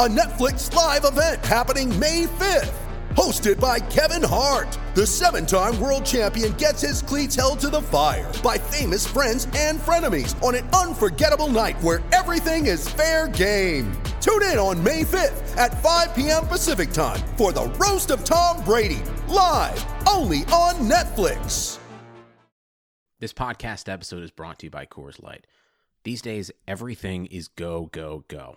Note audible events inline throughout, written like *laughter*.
a Netflix live event happening May 5th. Hosted by Kevin Hart, the seven time world champion gets his cleats held to the fire by famous friends and frenemies on an unforgettable night where everything is fair game. Tune in on May 5th at 5 p.m. Pacific time for the Roast of Tom Brady, live only on Netflix. This podcast episode is brought to you by Coors Light. These days, everything is go, go, go.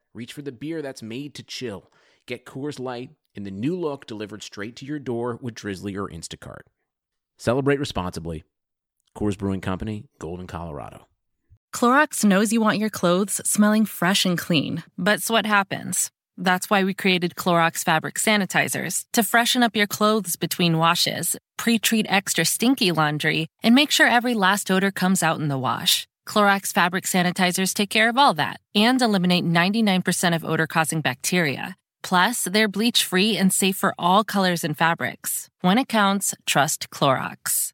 reach for the beer that's made to chill. Get Coors Light in the new look delivered straight to your door with Drizzly or Instacart. Celebrate responsibly. Coors Brewing Company, Golden, Colorado. Clorox knows you want your clothes smelling fresh and clean, but so what happens? That's why we created Clorox fabric sanitizers to freshen up your clothes between washes, pre-treat extra stinky laundry, and make sure every last odor comes out in the wash. Clorox fabric sanitizers take care of all that and eliminate 99% of odor-causing bacteria. Plus, they're bleach-free and safe for all colors and fabrics. When it counts, trust Clorox.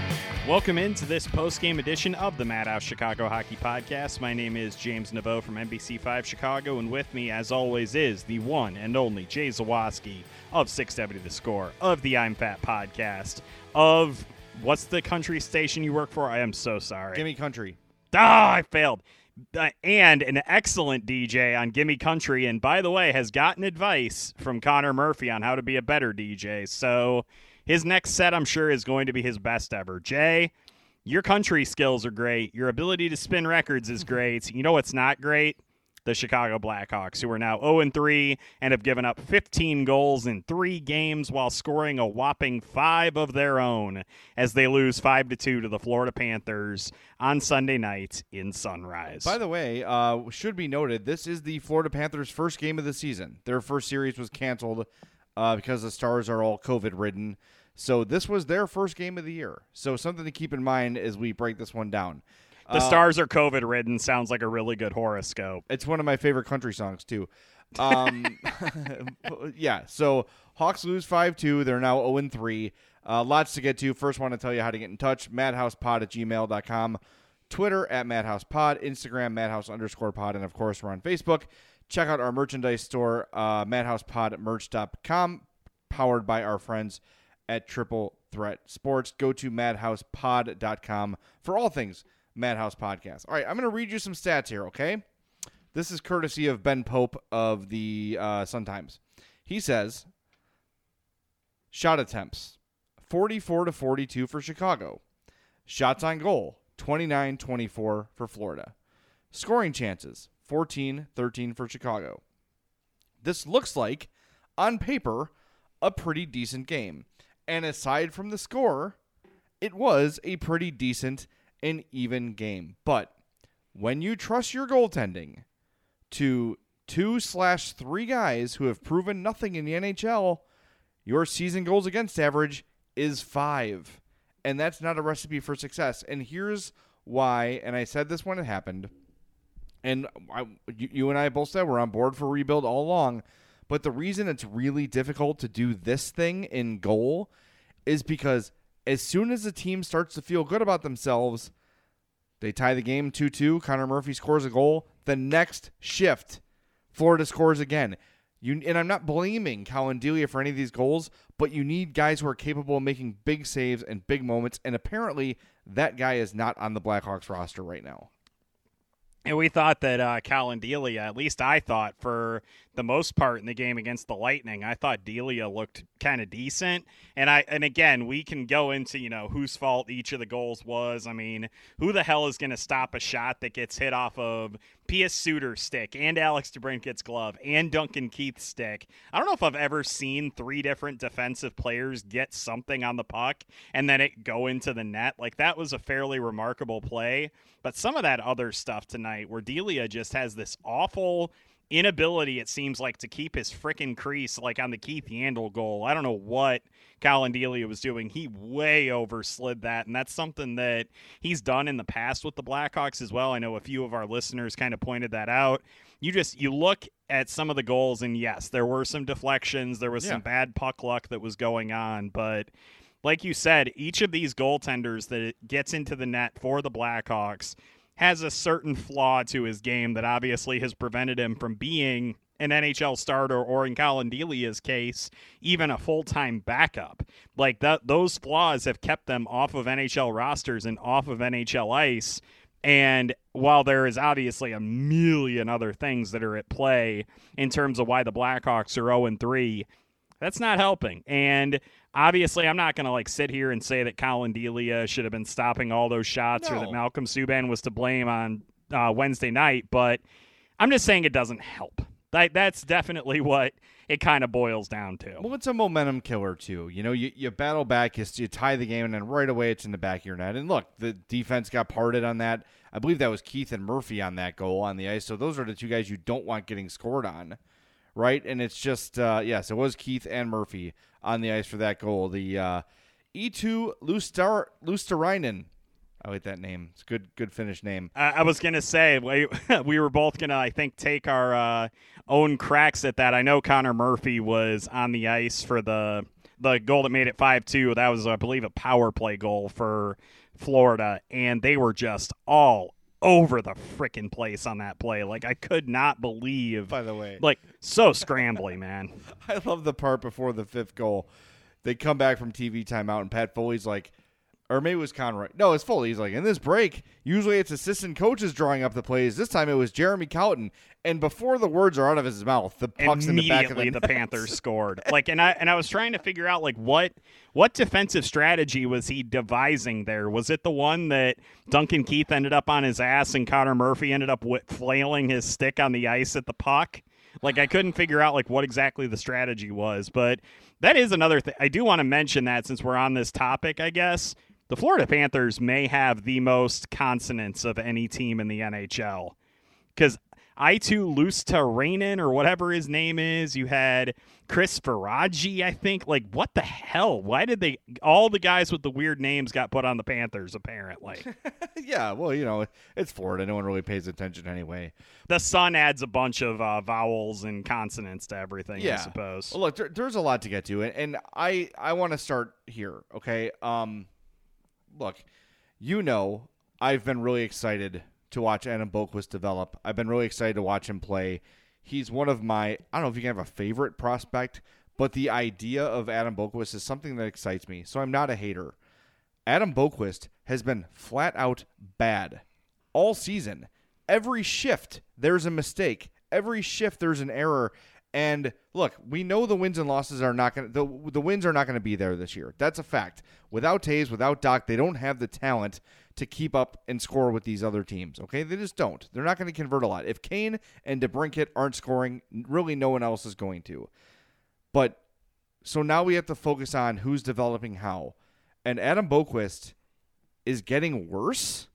Welcome into this post-game edition of the Madhouse Chicago Hockey Podcast. My name is James Neveau from NBC5 Chicago, and with me, as always, is the one and only Jay Zawaski of 670 The Score, of the I'm Fat Podcast, of what's the country station you work for? I am so sorry. Gimme country. Ah, I failed. Uh, and an excellent DJ on Gimme Country, and by the way, has gotten advice from Connor Murphy on how to be a better DJ. So his next set, I'm sure, is going to be his best ever. Jay, your country skills are great. Your ability to spin records is great. You know what's not great? The Chicago Blackhawks, who are now 0 3 and have given up 15 goals in three games while scoring a whopping five of their own as they lose 5 to 2 to the Florida Panthers on Sunday night in Sunrise. By the way, uh, should be noted, this is the Florida Panthers' first game of the season. Their first series was canceled uh, because the Stars are all COVID ridden. So this was their first game of the year. So something to keep in mind as we break this one down. the Stars are COVID ridden sounds like a really good horoscope. It's one of my favorite country songs too. Um, *laughs* yeah. So Hawks lose five two. They're now zero and three. Uh, lots to get to. First, want to tell you how to get in touch. Madhousepod at gmail.com. Twitter at madhousepod. Instagram madhouse underscore pod. And of course, we're on Facebook. Check out our merchandise store, uh, madhousepodmerch.com, powered by our friends at Triple Threat Sports. Go to madhousepod.com for all things Madhouse Podcast. All right, I'm going to read you some stats here, okay? This is courtesy of Ben Pope of the uh, Sun Times. He says shot attempts 44 to 42 for Chicago. Shots on goal 29 24 for Florida. Scoring chances 14 13 for Chicago. This looks like, on paper, a pretty decent game. And aside from the score, it was a pretty decent and even game. But when you trust your goaltending to two slash three guys who have proven nothing in the NHL, your season goals against average is five. And that's not a recipe for success. And here's why, and I said this when it happened, and I, you, you and I both said we're on board for rebuild all along. But the reason it's really difficult to do this thing in goal is because as soon as the team starts to feel good about themselves, they tie the game 2 2. Connor Murphy scores a goal. The next shift, Florida scores again. You, and I'm not blaming Collin Delia for any of these goals, but you need guys who are capable of making big saves and big moments. And apparently, that guy is not on the Blackhawks roster right now. And we thought that uh, Delia, at least I thought, for the most part in the game against the Lightning, I thought Delia looked kind of decent. And I and again, we can go into you know whose fault each of the goals was. I mean, who the hell is going to stop a shot that gets hit off of Pius Suter's stick and Alex DeBrincat's glove and Duncan Keith's stick? I don't know if I've ever seen three different defensive players get something on the puck and then it go into the net. Like that was a fairly remarkable play. But some of that other stuff tonight, where Delia just has this awful inability, it seems like, to keep his freaking crease like on the Keith Yandle goal. I don't know what Collin Delia was doing. He way overslid that, and that's something that he's done in the past with the Blackhawks as well. I know a few of our listeners kind of pointed that out. You just you look at some of the goals, and yes, there were some deflections, there was Yeah. some bad puck luck that was going on, but like you said, each of these goaltenders that gets into the net for the Blackhawks has a certain flaw to his game that obviously has prevented him from being an NHL starter or in Collin Delia's case, even a full-time backup. Like that those flaws have kept them off of NHL rosters and off of NHL ice. And while there is obviously a million other things that are at play in terms of why the Blackhawks are 0 3, that's not helping. And obviously, I'm not going to like sit here and say that Collin Delia should have been stopping all those shots or that Malcolm Subban was to blame on uh, Wednesday night, but I'm just saying it doesn't help. That, that's definitely what it kind of boils down to. Well, it's a momentum killer too. You know, you, you battle back, you, you tie the game, and then right away it's in the back of your net. And look, the defense got parted on that. I believe that was Keith and Murphy on that goal on the ice. So those are the two guys you don't want getting scored on, right? And it's just uh, yes, it was Keith and Murphy on the ice for that goal. The uh, Eetu Lustar Lusterainen. I like that name. It's a good good Finnish name. I, I was gonna say *laughs* we, we were both gonna I think take our uh, own cracks at that. I know Connor Murphy was on the ice for the the goal that made it five two. That was I believe a power play goal for Florida, and they were just all over the freaking place on that play. Like I could not believe. By the way, like so scrambly, man. *laughs* I love the part before the fifth goal. They come back from TV timeout, and Pat Foley's like, or maybe it was Konroyd. No, it's Foley. He's like, in this break, usually it's assistant coaches drawing up the plays. This time it was Jeremy Colliton. And before the words are out of his mouth, the puck's in the back of the, immediately the. Panthers *laughs* scored. Like, and I and I was trying to figure out like what what defensive strategy was he devising there? Was it the one that Duncan Keith ended up on his ass and Connor Murphy ended up flailing his stick on the ice at the puck? Like, I couldn't figure out like what exactly the strategy was, but that is another thing. I do want to mention that since we're on this topic, I guess the Florida Panthers may have the most consonants of any team in the NHL because I2 Lusterainen or whatever his name is. You had Chris Faraggi, I think. Like, what the hell? Why did they? All the guys with the weird names got put on the Panthers, apparently. *laughs* yeah, well, you know, it's Florida. No one really pays attention anyway. the sun adds a bunch of uh, vowels and consonants to everything, Yeah. I suppose. Well, look, there, there's a lot to get to, and, and I I want to start here. Okay. Um, look, you know, I've been really excited to watch Adam Boqvist develop. I've been really excited to watch him play. He's one of my I don't know if you can have a favorite prospect, but the idea of Adam Boqvist is something that excites me. So I'm not a hater. Adam Boqvist has been flat out bad all season. Every shift, there's a mistake. Every shift, there's an error. And look, we know the wins and losses are not going to the the wins are not going to be there this year. That's a fact. Without Toews, without Dach, they don't have the talent to keep up and score with these other teams. Okay, they just don't. They're not going to convert a lot. If Kane and DeBrincat aren't scoring, really no one else is going to. But so now we have to focus on who's developing how. And Adam Boqvist is getting worse.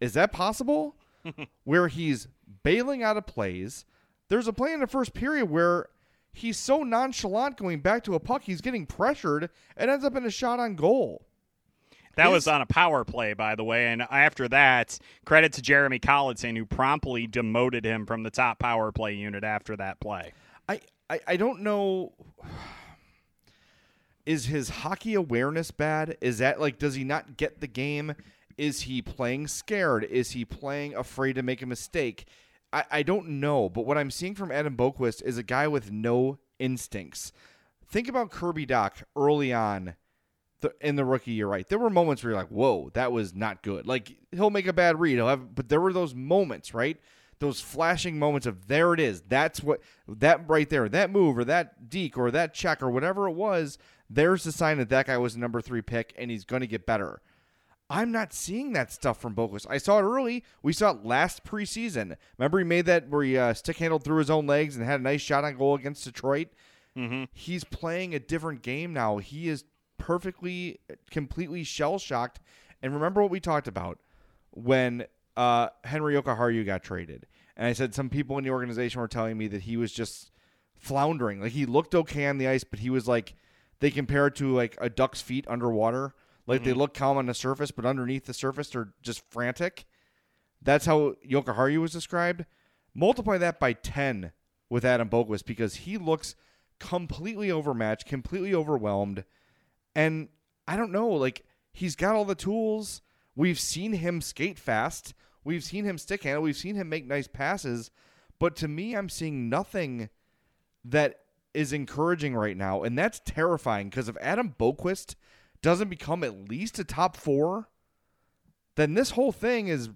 Is that possible? *laughs* where he's bailing out of plays. There's a play in the first period where he's so nonchalant going back to a puck, he's getting pressured and ends up in a shot on goal. That was on a power play, by the way. And after that, credit to Jeremy Colliton, who promptly demoted him from the top power play unit after that play. I I, I don't know. Is his hockey awareness bad? Is that like, does he not get the game? Is he playing scared? Is he playing afraid to make a mistake? I, I don't know. But what I'm seeing from Adam Boqvist is a guy with no instincts. Think about Kirby Dach early on in the rookie year, right? There were moments where you're like, whoa, that was not good. Like, he'll make a bad read. He'll have, but there were those moments, right? Those flashing moments of there it is. That's what, that right there, that move or that deke or that check or whatever it was, there's the sign that that guy was a number three pick and he's going to get better. I'm not seeing that stuff from Boqvist. I saw it early. We saw it last preseason. Remember, he made that where he uh, stick handled through his own legs and had a nice shot on goal against Detroit. Mm-hmm. He's playing a different game now. He is perfectly, completely shell shocked. And remember what we talked about when uh, Henri Jokiharju got traded. And I said some people in the organization were telling me that he was just floundering. Like he looked okay on the ice, but he was like they compare it to like a duck's feet underwater. Like mm-hmm. they look calm on the surface, but underneath the surface they're just frantic. That's how Jokiharju was described. Multiply that by ten with Adam Boqvist because he looks completely overmatched, completely overwhelmed, and I don't know. Like he's got all the tools. We've seen him skate fast. We've seen him stick handle. We've seen him make nice passes. But to me, I'm seeing nothing that is encouraging right now. And that's terrifying because if Adam Boqvist doesn't become at least a top four, then this whole thing is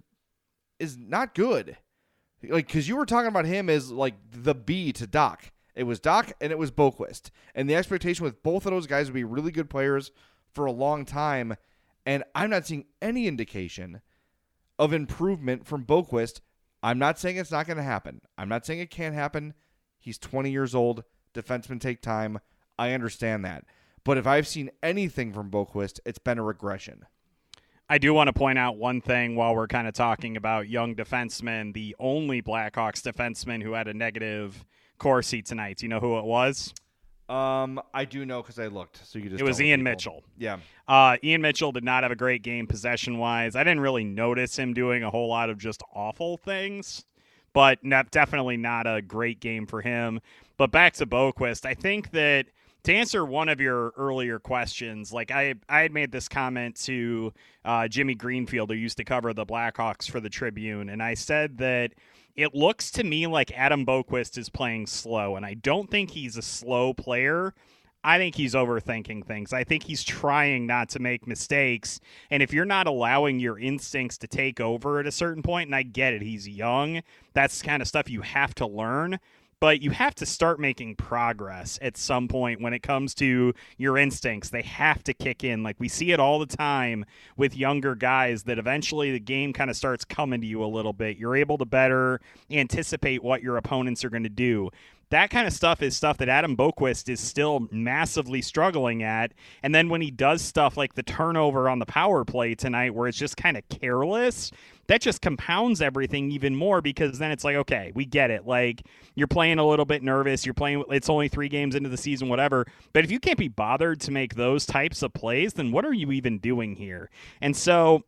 is not good. Like, because you were talking about him as like the B to Dach. It was Dach and it was Boqvist. And the expectation with both of those guys would be really good players for a long time. And I'm not seeing any indication of improvement from Boqvist. I'm not saying it's not going to happen. I'm not saying it can't happen. He's 20 years old. Defensemen take time. I understand that. But if I've seen anything from Boqvist, it's been a regression. I do want to point out one thing while we're kind of talking about young defensemen. The only Blackhawks defenseman who had a negative Corsi tonight. Do you know who it was? Um, I do know because I looked. So you just it was Ian Mitchell. Yeah. Uh, Ian Mitchell did not have a great game possession wise. I didn't really notice him doing a whole lot of just awful things, but definitely not a great game for him. But back to Boqvist, I think that to answer one of your earlier questions, like I, I had made this comment to uh, Jimmy Greenfield, who used to cover the Blackhawks for the Tribune, and I said that it looks to me like Adam Boqvist is playing slow, and I don't think he's a slow player. I think he's overthinking things. I think he's trying not to make mistakes. And if you're not allowing your instincts to take over at a certain point, and I get it, he's young, that's kind of stuff you have to learn but you have to start making progress at some point when it comes to your instincts. They have to kick in. Like we see it all the time with younger guys that eventually the game kind of starts coming to you a little bit. You're able to better anticipate what your opponents are going to do that kind of stuff is stuff that Adam Boqvist is still massively struggling at. And then when he does stuff like the turnover on the power play tonight, where it's just kind of careless, that just compounds everything even more because then it's like, okay, we get it. Like you're playing a little bit nervous. You're playing, it's only three games into the season, whatever. But if you can't be bothered to make those types of plays, then what are you even doing here? And so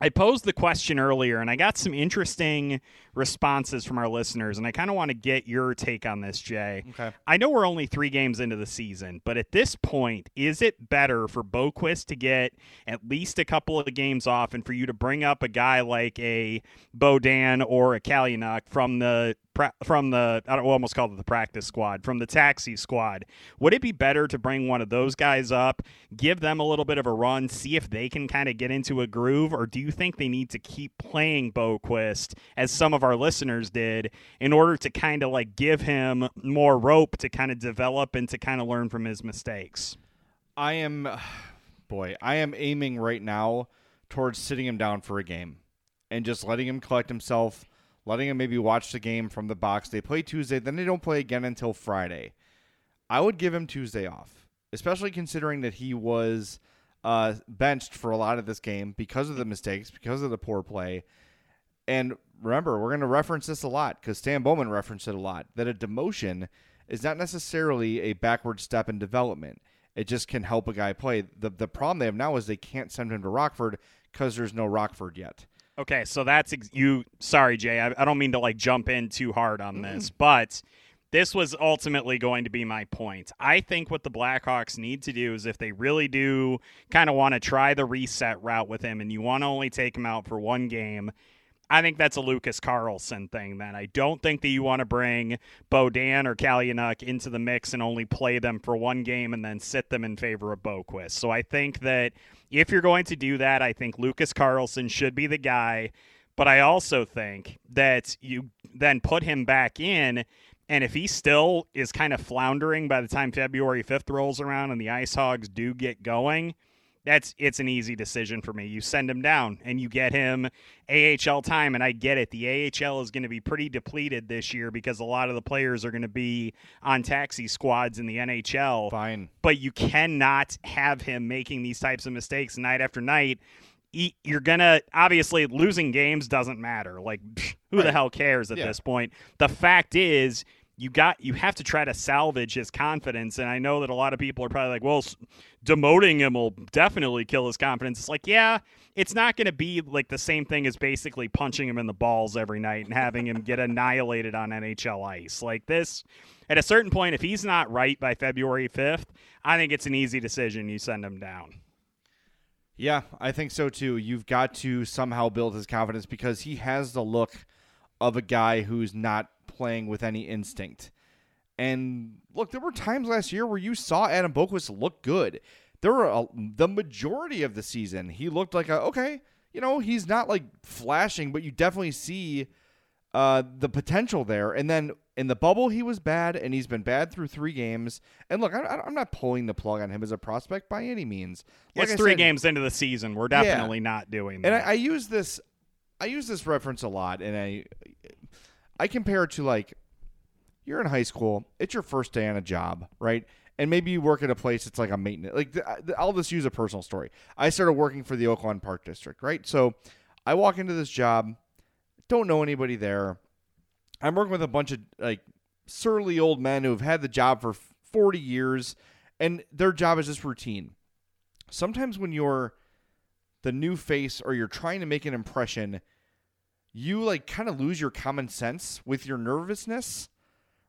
I posed the question earlier and I got some interesting responses from our listeners, and I kind of want to get your take on this, Jay. Okay. I know we're only three games into the season, but at this point, is it better for Boqvist to get at least a couple of the games off and for you to bring up a guy like a Beaudin or a Kalynuk from the from the I don't almost call it the practice squad from the taxi squad. Would it be better to bring one of those guys up, give them a little bit of a run, see if they can kind of get into a groove, or do you think they need to keep playing Boqvist as some of our listeners did in order to kind of like give him more rope to kind of develop and to kind of learn from his mistakes. I am, *sighs* boy, I am aiming right now towards sitting him down for a game and just letting him collect himself, letting him maybe watch the game from the box. They play Tuesday, then they don't play again until Friday. I would give him Tuesday off, especially considering that he was uh, benched for a lot of this game because of the mistakes, because of the poor play. And remember, we're going to reference this a lot because Stan Bowman referenced it a lot that a demotion is not necessarily a backward step in development. It just can help a guy play. The the problem they have now is they can't send him to Rockford because there's no Rockford yet. Okay, so that's ex- you. Sorry, Jay. I, I, don't mean to like jump in too hard on this, but this was ultimately going to be my point. I think what the Blackhawks need to do is if they really do kind of want to try the reset route with him and you want to only take him out for one game, I think that's a Lucas Carlsson thing then. I don't think that you want to bring Beaudin or Kalynuk into the mix and only play them for one game and then sit them in favor of Boqvist. So I think that if you're going to do that, I think Lucas Carlsson should be the guy. But I also think that you then put him back in and if he still is kind of floundering by the time February 5th rolls around and the Ice Hogs do get going, that's it's an easy decision for me. You send him down and you get him AHL time and I get it. The AHL is going to be pretty depleted this year because a lot of the players are going to be on taxi squads in the NHL. Fine. But you cannot have him making these types of mistakes night after night you're gonna obviously losing games doesn't matter. Like who right. the hell cares at yeah. this point? The fact is you got you have to try to salvage his confidence and i know that a lot of people are probably like well demoting him will definitely kill his confidence it's like yeah it's not going to be like the same thing as basically punching him in the balls every night and having him get *laughs* annihilated on nhl ice like this at a certain point if he's not right by february 5th i think it's an easy decision you send him down yeah, I think so too. You've got to somehow build his confidence because he has the look of a guy who's not playing with any instinct. And look, there were times last year where you saw Adam Boqvist look good. There were a, the majority of the season he looked like a okay, you know, he's not like flashing, but you definitely see uh, the potential there. And then in the bubble, he was bad, and he's been bad through three games. And look, I, am not pulling the plug on him as a prospect by any means. Like it's I three said, games into the season. We're definitely yeah. not doing that. And I, I use this, I use this reference a lot, and I, I compare it to like, you're in high school, it's your first day on a job, right? And maybe you work at a place that's like a maintenance. Like I'll just use a personal story. I started working for the Oakland Park District, right? So I walk into this job, don't know anybody there I'm working with a bunch of like surly old men who have had the job for 40 years and their job is just routine. Sometimes when you're the new face or you're trying to make an impression, you like kind of lose your common sense with your nervousness,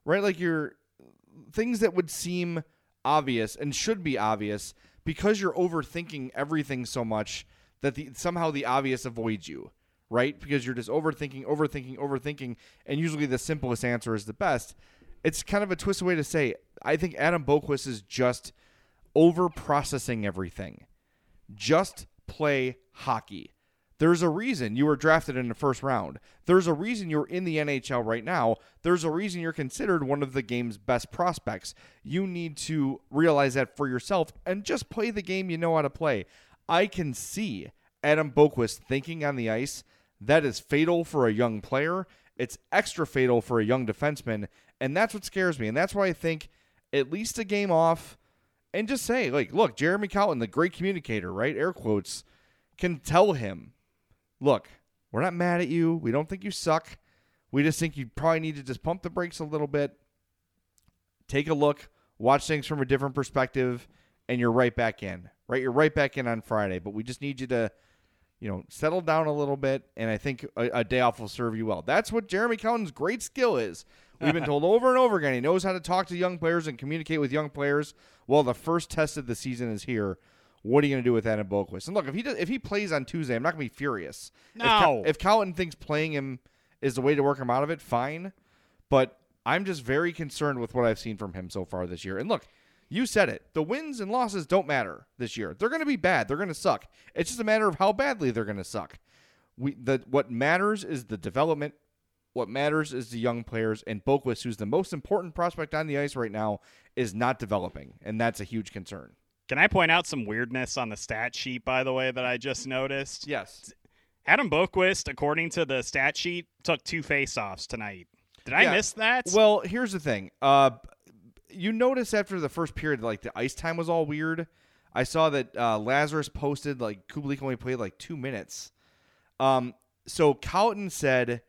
right? Like your things that would seem obvious and should be obvious because you're overthinking everything so much that the, somehow the obvious avoids you right? Because you're just overthinking, overthinking, overthinking, and usually the simplest answer is the best. It's kind of a twisted way to say. I think Adam Boqvist is just over processing everything. Just play hockey. There's a reason you were drafted in the first round. There's a reason you're in the NHL right now. There's a reason you're considered one of the game's best prospects. You need to realize that for yourself and just play the game you know how to play. I can see Adam Boqvist thinking on the ice that is fatal for a young player. It's extra fatal for a young defenseman. And that's what scares me. And that's why I think at least a game off and just say, like, look, Jeremy Colliton, the great communicator, right? Air quotes, can tell him, look, we're not mad at you. We don't think you suck. We just think you probably need to just pump the brakes a little bit, take a look, watch things from a different perspective, and you're right back in, right? You're right back in on Friday. But we just need you to you know, settle down a little bit, and I think a, a day off will serve you well. That's what Jeremy Colliton's great skill is. We've been *laughs* told over and over again he knows how to talk to young players and communicate with young players. Well, the first test of the season is here. What are you going to do with Adam Boqvist? And look, if he does, if he plays on Tuesday, I'm not going to be furious. No. If, if thinks playing him is the way to work him out of it, fine. But I'm just very concerned with what I've seen from him so far this year. And look, you said it. The wins and losses don't matter this year. They're going to be bad. They're going to suck. It's just a matter of how badly they're going to suck. We the what matters is the development. What matters is the young players. And Boqvist, who's the most important prospect on the ice right now, is not developing, and that's a huge concern. Can I point out some weirdness on the stat sheet, by the way, that I just noticed? Yes. Adam Boqvist, according to the stat sheet, took two faceoffs tonight. Did I miss that? Well, here's the thing. Uh, you notice after the first period, like the ice time was all weird. I saw that uh, Lazerus posted like Kubalik only played like two minutes. Um, so Colliton said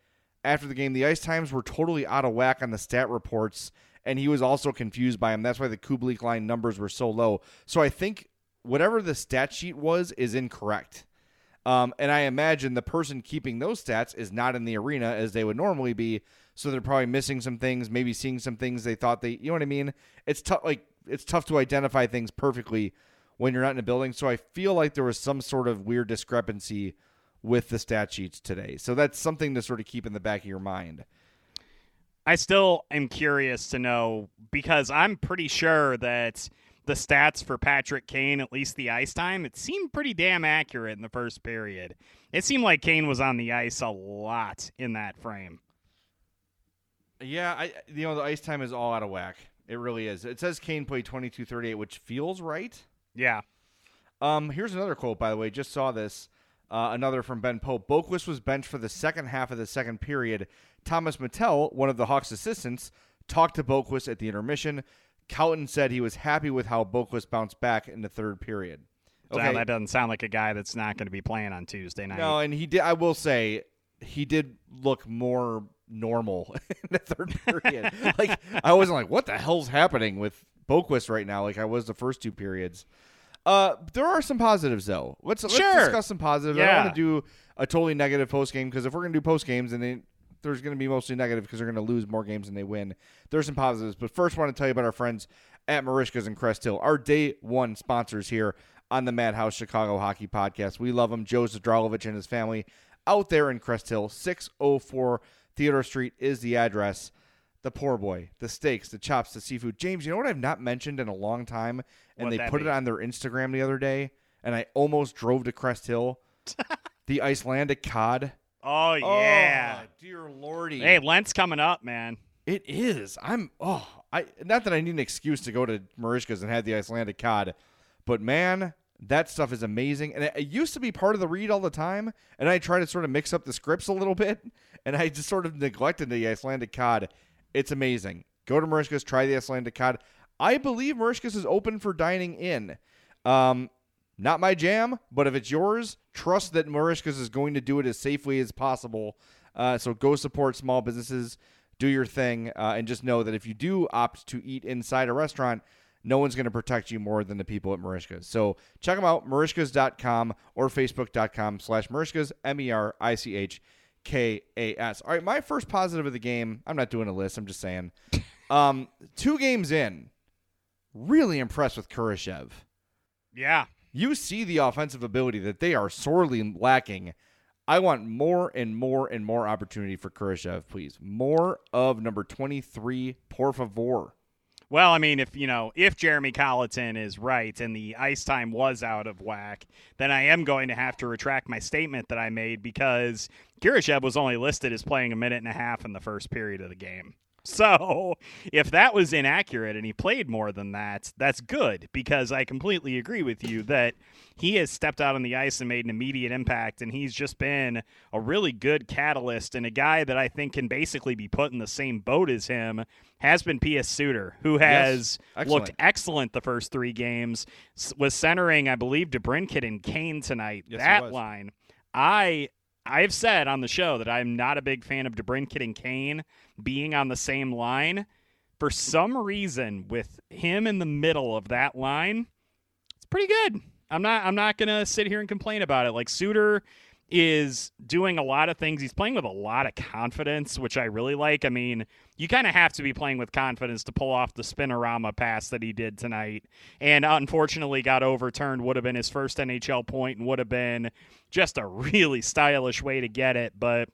after the game the ice times were totally out of whack on the stat reports, and he was also confused by him. That's why the Kubalik line numbers were so low. So I think whatever the stat sheet was is incorrect. Um, and I imagine the person keeping those stats is not in the arena as they would normally be. so they're probably missing some things, maybe seeing some things they thought they, you know what I mean? It's tough. Like it's tough to identify things perfectly when you're not in a building. So I feel like there was some sort of weird discrepancy with the stat sheets today. So that's something to sort of keep in the back of your mind. I still am curious to know because I'm pretty sure that the stats for Patrick Kane, at least the ice time, it seemed pretty damn accurate in the first period. It seemed like Kane was on the ice a lot in that frame. Yeah, I you know the ice time is all out of whack. It really is. It says Kane played 22-38, which feels right. Yeah. Um, here's another quote, by the way. Just saw this. Uh, another from Ben Pope. Boqvist was benched for the second half of the second period. Tomas Mitell, one of the Hawks' assistants, talked to Boqvist at the intermission. Colliton said he was happy with how Boqvist bounced back in the third period. Okay. That doesn't sound like a guy that's not going to be playing on Tuesday night. No, and he did. I will say he did look more normal *laughs* in the third period. *laughs* like I wasn't like, what the hell's happening with Boqvist right now? Like I was the first two periods. Uh, there are some positives though. Let's let's discuss some positives. Yeah. I don't want to do a totally negative post game because if we're gonna do post games, then there's going to be mostly negative because they're going to lose more games than they win. There's some positives, but first, I want to tell you about our friends at Merichka's and Crest Hill, our day one sponsors here on the Madhouse Chicago Hockey Podcast. We love them. Joe Zdralovic and his family out there in Crest Hill, 604 Theodore Street is the address. The poor boy, the steaks, the chops, the seafood. James, you know what I've not mentioned in a long time, and What'd they put be? it on their Instagram the other day, and I almost drove to Crest Hill. *laughs* the Icelandic cod. Oh yeah. Oh, dear lordy. Hey, Lent's coming up, man. It is. I'm oh, I not that I need an excuse to go to Merichka's and have the Icelandic cod, but man, that stuff is amazing. And it, it used to be part of the read all the time, and I try to sort of mix up the scripts a little *laughs* bit, and I just sort of neglected the Icelandic cod. It's amazing. Go to Merichka's, try the Icelandic cod. I believe Merichka's is open for dining in. Um, not my jam, but if it's yours, trust that Merichka's is going to do it as safely as possible. Uh, so go support small businesses, do your thing, uh, and just know that if you do opt to eat inside a restaurant, no one's going to protect you more than the people at Merichka's. So check them out, merichkas.com or facebook.com slash merichkas, M-E-R-I-C-H-K-A-S. All right, my first positive of the game, I'm not doing a list, I'm just saying. *laughs* Um, two games in, really impressed with Kurashev Yeah. You see the offensive ability that they are sorely lacking. I want more and more and more opportunity for Kurashev, please. More of number 23, por favor. Well, I mean, if you know, if Jeremy Colliton is right and the ice time was out of whack, then I am going to have to retract my statement that I made because Kurashev was only listed as playing a minute and a half in the first period of the game. So, if that was inaccurate and he played more than that, that's good because I completely agree with you that he has stepped out on the ice and made an immediate impact, and he's just been a really good catalyst and a guy that I think can basically be put in the same boat as him. Has been Pius Suter, who has Excellent. looked excellent the first three games, was centering, I believe, DeBrincat and Kane tonight. Yes, that line, I I've said on the show that I'm not a big fan of DeBrincat and Kane being on the same line. For some reason, with him in the middle of that line, it's pretty good. I'm not I'm not gonna sit here and complain about it. Like Suter is doing a lot of things. He's playing with a lot of confidence, which I really like. I mean, you kind of have to be playing with confidence to pull off the spinorama pass that he did tonight. And unfortunately got overturned. Would have been his first NHL point and would have been just a really stylish way to get it, but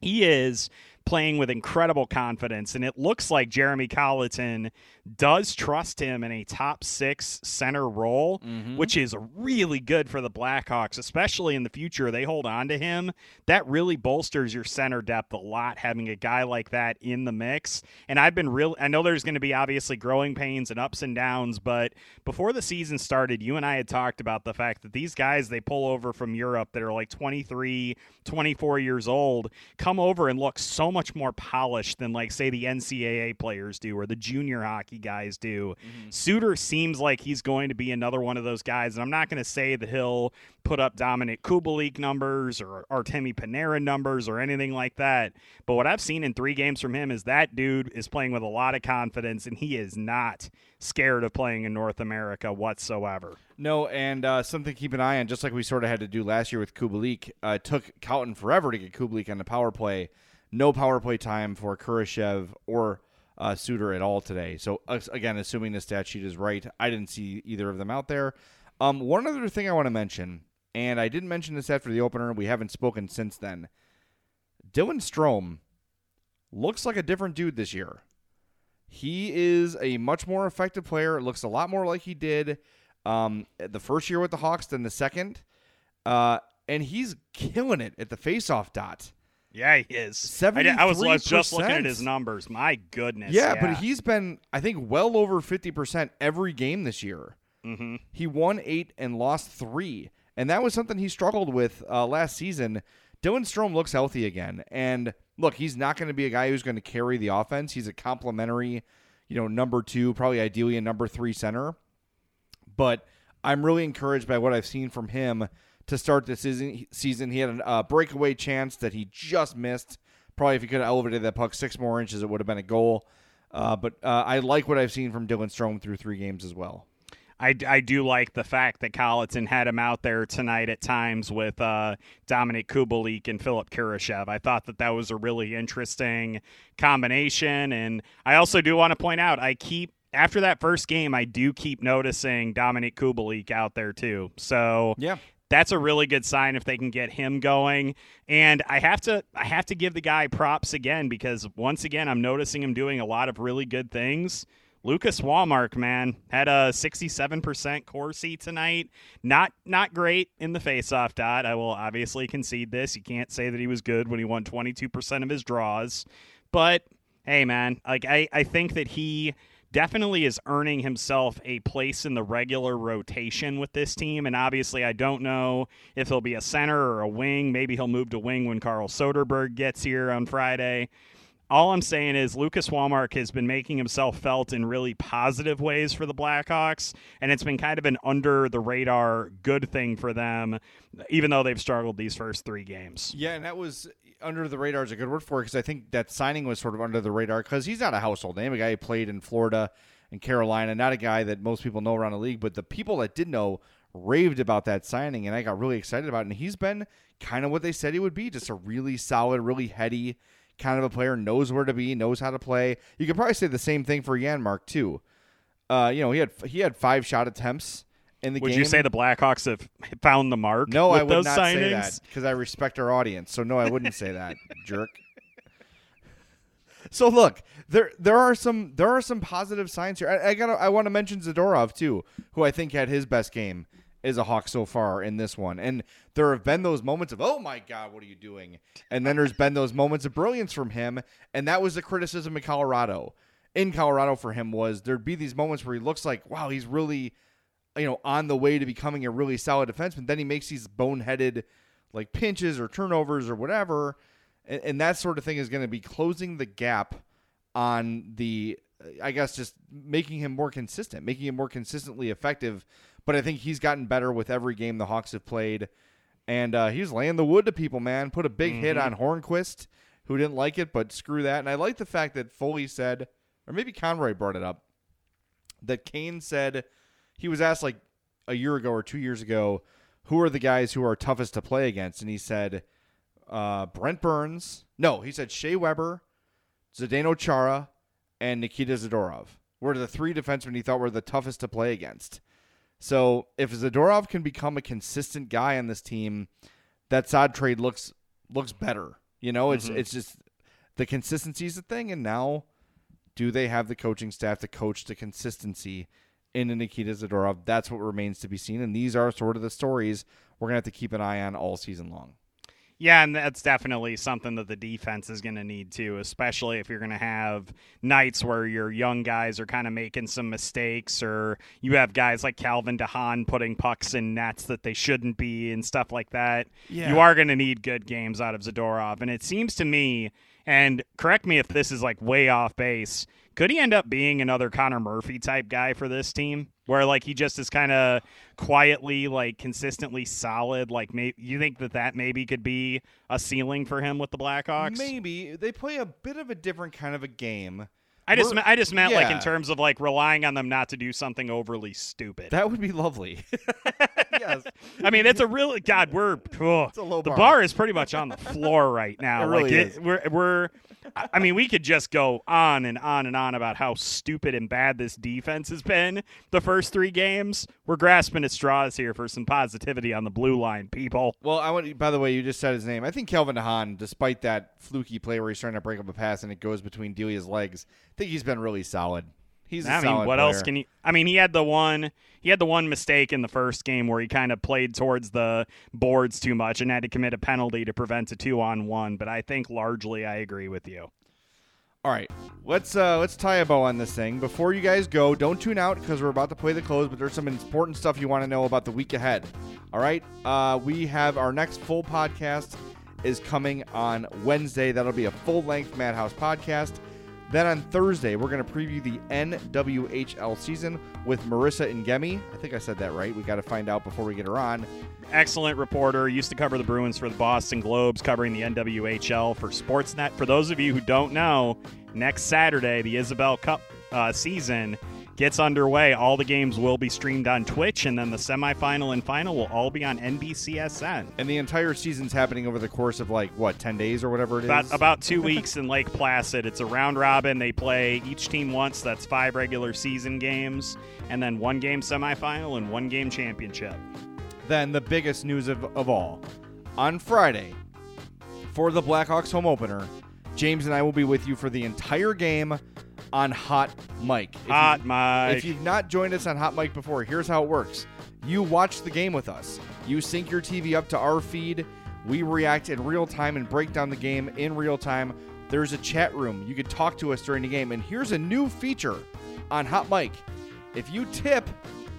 he is playing with incredible confidence, and it looks like Jeremy Colliton does trust him in a top six center role, mm-hmm. which is really good for the Blackhawks, especially in the future. They hold on to him. That really bolsters your center depth a lot, having a guy like that in the mix. And I've been real. I know there's going to be obviously growing pains and ups and downs, but before the season started, you and I had talked about the fact that these guys they pull over from Europe that are like 23, 24 years old come over and look so much more polished than like say the NCAA players do or the junior hockey guys do. Suter seems like he's going to be another one of those guys, and I'm not going to say that he'll put up Dominik Kubalik numbers or Artemi Panarin numbers or anything like that. But what I've seen in three games from him is that dude is playing with a lot of confidence, and he is not scared of playing in North America whatsoever. No, and uh, something to keep an eye on, just like we sort of had to do last year with Kubalik. Uh, it took Colliton forever to get Kubalik on the power play. No power play time for Kurashev or uh, Suter at all today. So again, assuming the stat sheet is right, I didn't see either of them out there. Um, one other thing I want to mention, and I didn't mention this after the opener. We haven't spoken since then. Dylan Strome looks like a different dude this year. He is a much more effective player. It looks a lot more like he did um, the first year with the Hawks than the second. Uh, and he's killing it at the faceoff dot. Yeah, he is. I, did- I was, I was just looking at his numbers. My goodness. Yeah, but he's been, I think, well over 50% every game this year. Mm-hmm. He won eight and lost three. And that was something he struggled with uh, last season. Dylan Strome looks healthy again. And look, he's not going to be a guy who's going to carry the offense. He's a complimentary, you know, number two, probably ideally a number three center. But I'm really encouraged by what I've seen from him to start this season. Season he had a uh, breakaway chance that he just missed. Probably if he could have elevated that puck six more inches, it would have been a goal. Uh, but uh, I like what I've seen from Dylan Strome through three games as well. I, I do like the fact that Colliton had him out there tonight at times with uh, Dominik Kubalik and Philipp Kurashev. I thought that that was a really interesting combination. And I also do want to point out, I keep after that first game, I do keep noticing Dominik Kubalik out there too. So yeah, that's a really good sign if they can get him going. And I have to I have to give the guy props again because once again I'm noticing him doing a lot of really good things. Lucas Wallmark, man, had a 67% Corsi tonight. Not not great in the faceoff dot. I will obviously concede this. You can't say that he was good when he won 22% of his draws. But hey, man, like I, I think that he definitely is earning himself a place in the regular rotation with this team. And obviously, I don't know if he'll be a center or a wing. Maybe he'll move to wing when Carl Soderberg gets here on Friday. All I'm saying is Lucas Wallmark has been making himself felt in really positive ways for the Blackhawks, and it's been kind of an under the radar good thing for them, even though they've struggled these first three games. Yeah, and that was under the radar is a good word for it because I think that signing was sort of under the radar because he's not a household name, a guy who played in Florida and Carolina, not a guy that most people know around the league, but the people that did know raved about that signing, and I got really excited about it. And he's been kind of what they said he would be, just a really solid, really heady kind of a player, knows where to be, knows how to play. You could probably say the same thing for Janmark too. Uh, you know, he had he had five shot attempts in the would game. you say the Blackhawks have found the mark? No, I would not signings? say that because I respect our audience. So no, I wouldn't say that, *laughs* jerk. So look, there there are some there are some positive signs here. I, I got I want to mention Zadorov too, who I think had his best game as a Hawk so far in this one. And there have been those moments of oh my god, what are you doing? And then there's been those moments of brilliance from him, and that was the criticism in Colorado. In Colorado for him was there'd be these moments where he looks like wow, he's really you know on the way to becoming a really solid defenseman. Then he makes these boneheaded like pinches or turnovers or whatever and, and that sort of thing is going to be closing the gap on the I guess just making him more consistent, making him more consistently effective. But I think he's gotten better with every game the Hawks have played, and uh, he's laying the wood to people. Man, put a big hit on Hornqvist, who didn't like it, but screw that. And I like the fact that Foley said, or maybe Konroyd brought it up, that Kane said he was asked like a year ago or two years ago, who are the guys who are toughest to play against, and he said uh, Brent Burns. No, he said Shea Weber, Zdeno Chara, and Nikita Zadorov were the three defensemen he thought were the toughest to play against. So if Zadorov can become a consistent guy on this team, that Saad trade looks looks better. You know, it's Mhm. it's just the consistency is the thing, and now do they have the coaching staff to coach the consistency in a Nikita Zadorov? That's what remains to be seen, and these are sort of the stories we're gonna have to keep an eye on all season long. Yeah, and that's definitely something that the defense is going to need too, especially if you're going to have nights where your young guys are kind of making some mistakes, or you have guys like Calvin de Haan putting pucks in nets that they shouldn't be, and stuff like that. Yeah. You are going to need good games out of Zadorov, and it seems to me, and correct me if this is like way off base, could he end up being another Connor Murphy type guy for this team? Where like he just is kind of quietly, like consistently solid. Like, may- you think that that maybe could be a ceiling for him with the Blackhawks? Maybe they play a bit of a different kind of a game. I just, We're- I just meant like in terms of like relying on them not to do something overly stupid. That would be lovely. *laughs* yes. *laughs* I mean, it's a really God. We're oh, a low the bar. bar is pretty much on the floor right *laughs* now. It like really it, is. we're we're. I mean, we could just go on and on and on about how stupid and bad this defense has been the first three games. We're grasping at straws here for some positivity on the blue line, people. Well, I want. By the way, you just said his name. I think Kelvin Hahn, despite that fluky play where he's trying to break up a pass and it goes between Delia's legs, I think he's been really solid. He's. a I mean, solid what player. else can you? I mean, he had the one. He had the one mistake in the first game where he kind of played towards the boards too much and had to commit a penalty to prevent a two-on-one. But I think largely, I agree with you. All right, let's uh, let's tie a bow on this thing. Before you guys go, don't tune out because we're about to play the close. But there's some important stuff you want to know about the week ahead. All right, uh, we have our next full podcast is coming on Wednesday. That'll be a full length Madhouse podcast. Then on Thursday, we're going to preview the NWHL season with Marisa Ingemi. I think I said that right. We got to find out before we get her on. excellent reporter. Used to cover the Bruins for the Boston Globes, covering the NWHL for Sportsnet. For those of you who don't know, next Saturday, the Isobel Cup uh, season gets underway. All the games will be streamed on Twitch, and then the semifinal and final will all be on NBCSN. And the entire season's happening over the course of like what, ten days or whatever it is. About, about two *laughs* weeks in Lake Placid. It's a round robin. They play each team once. That's five regular season games, and then one game semifinal and one game championship. then the biggest news of, of all. On Friday, for the Blackhawks home opener, James and I will be with you for the entire game on Hot Mic. If Hot Mike. If you've not joined us on Hot Mic before, here's how it works. You watch the game with us. You sync your TV up to our feed. We react in real time and break down the game in real time. There's a chat room. You can talk to us during the game. And here's a new feature on Hot Mic. If you tip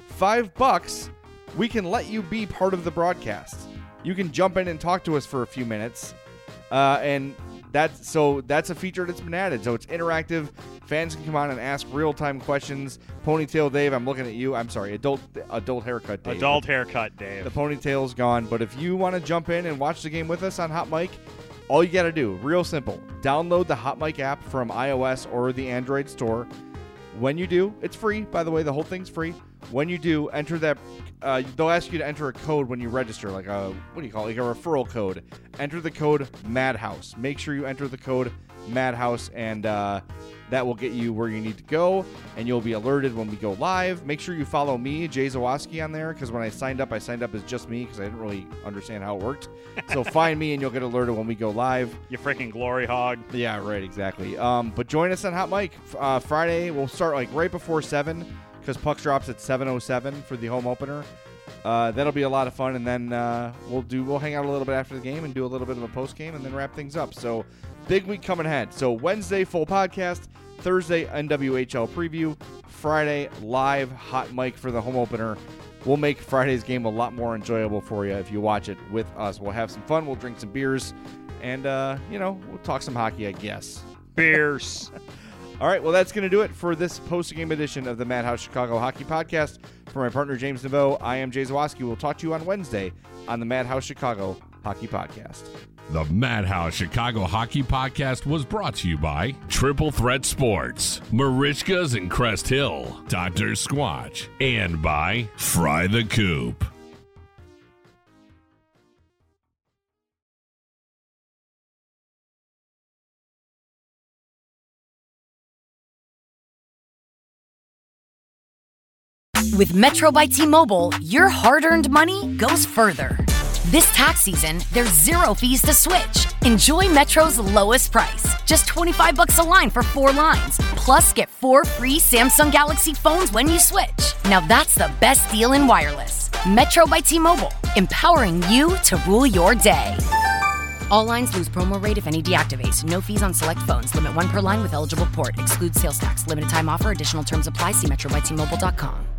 five bucks, we can let you be part of the broadcast. You can jump in and talk to us for a few minutes. Uh, and that's so that's a feature that's been added. So it's interactive. Fans can come on and ask real time questions. Ponytail Dave, I'm looking at you. I'm sorry, adult adult haircut Dave. Adult haircut, Dave. The ponytail's gone. But if you want to jump in and watch the game with us on Hot Mic, all you got to do, real simple, download the Hot Mic app from iOS or the Android store. When you do, it's free. By the way, the whole thing's free. When you do, enter that. Uh, they'll ask you to enter a code when you register, like a what do you call it? Like a referral code. Enter the code Madhouse. Make sure you enter the code Madhouse, and uh, that will get you where you need to go, and you'll be alerted when we go live. Make sure you follow me, Jay Zawaski, on there because when I signed up, I signed up as just me because I didn't really understand how it worked. *laughs* So find me, and you'll get alerted when we go live. You freaking glory hog. Yeah, right, exactly. Um, but join us on Hot Mic uh, Friday. We'll start like right before seven because puck drops at seven oh seven for the home opener. Uh, that'll be a lot of fun, and then uh, we'll do we'll hang out a little bit after the game and do a little bit of a post game, and then wrap things up. So big week coming ahead. So Wednesday full podcast, Thursday NWHL preview, Friday live hot mic for the home opener. We'll make Friday's game a lot more enjoyable for you if you watch it with us. We'll have some fun. We'll drink some beers, and uh, you know we'll talk some hockey, I guess. Beers. *laughs* All right, well, that's going to do it for this post game edition of the Madhouse Chicago Hockey Podcast. For my partner, James Neveau, I am Jay Zawaski. We'll talk to you on Wednesday on the Madhouse Chicago Hockey Podcast. The Madhouse Chicago Hockey Podcast was brought to you by Triple Threat Sports, Merichka's in Crest Hill, Dr. Squatch, and by Fry the Coop. With Metro by T Mobile, your hard earned money goes further. This tax season, there's zero fees to switch. Enjoy Metro's lowest price, just 25 bucks a line for four lines. Plus, get four free Samsung Galaxy phones when you switch. Now that's the best deal in wireless. Metro by T Mobile, empowering you to rule your day. All lines lose promo rate if any deactivates. No fees on select phones. Limit one per line with eligible port. Excludes sales tax. Limited time offer. Additional terms apply. See metrobytmobile.com.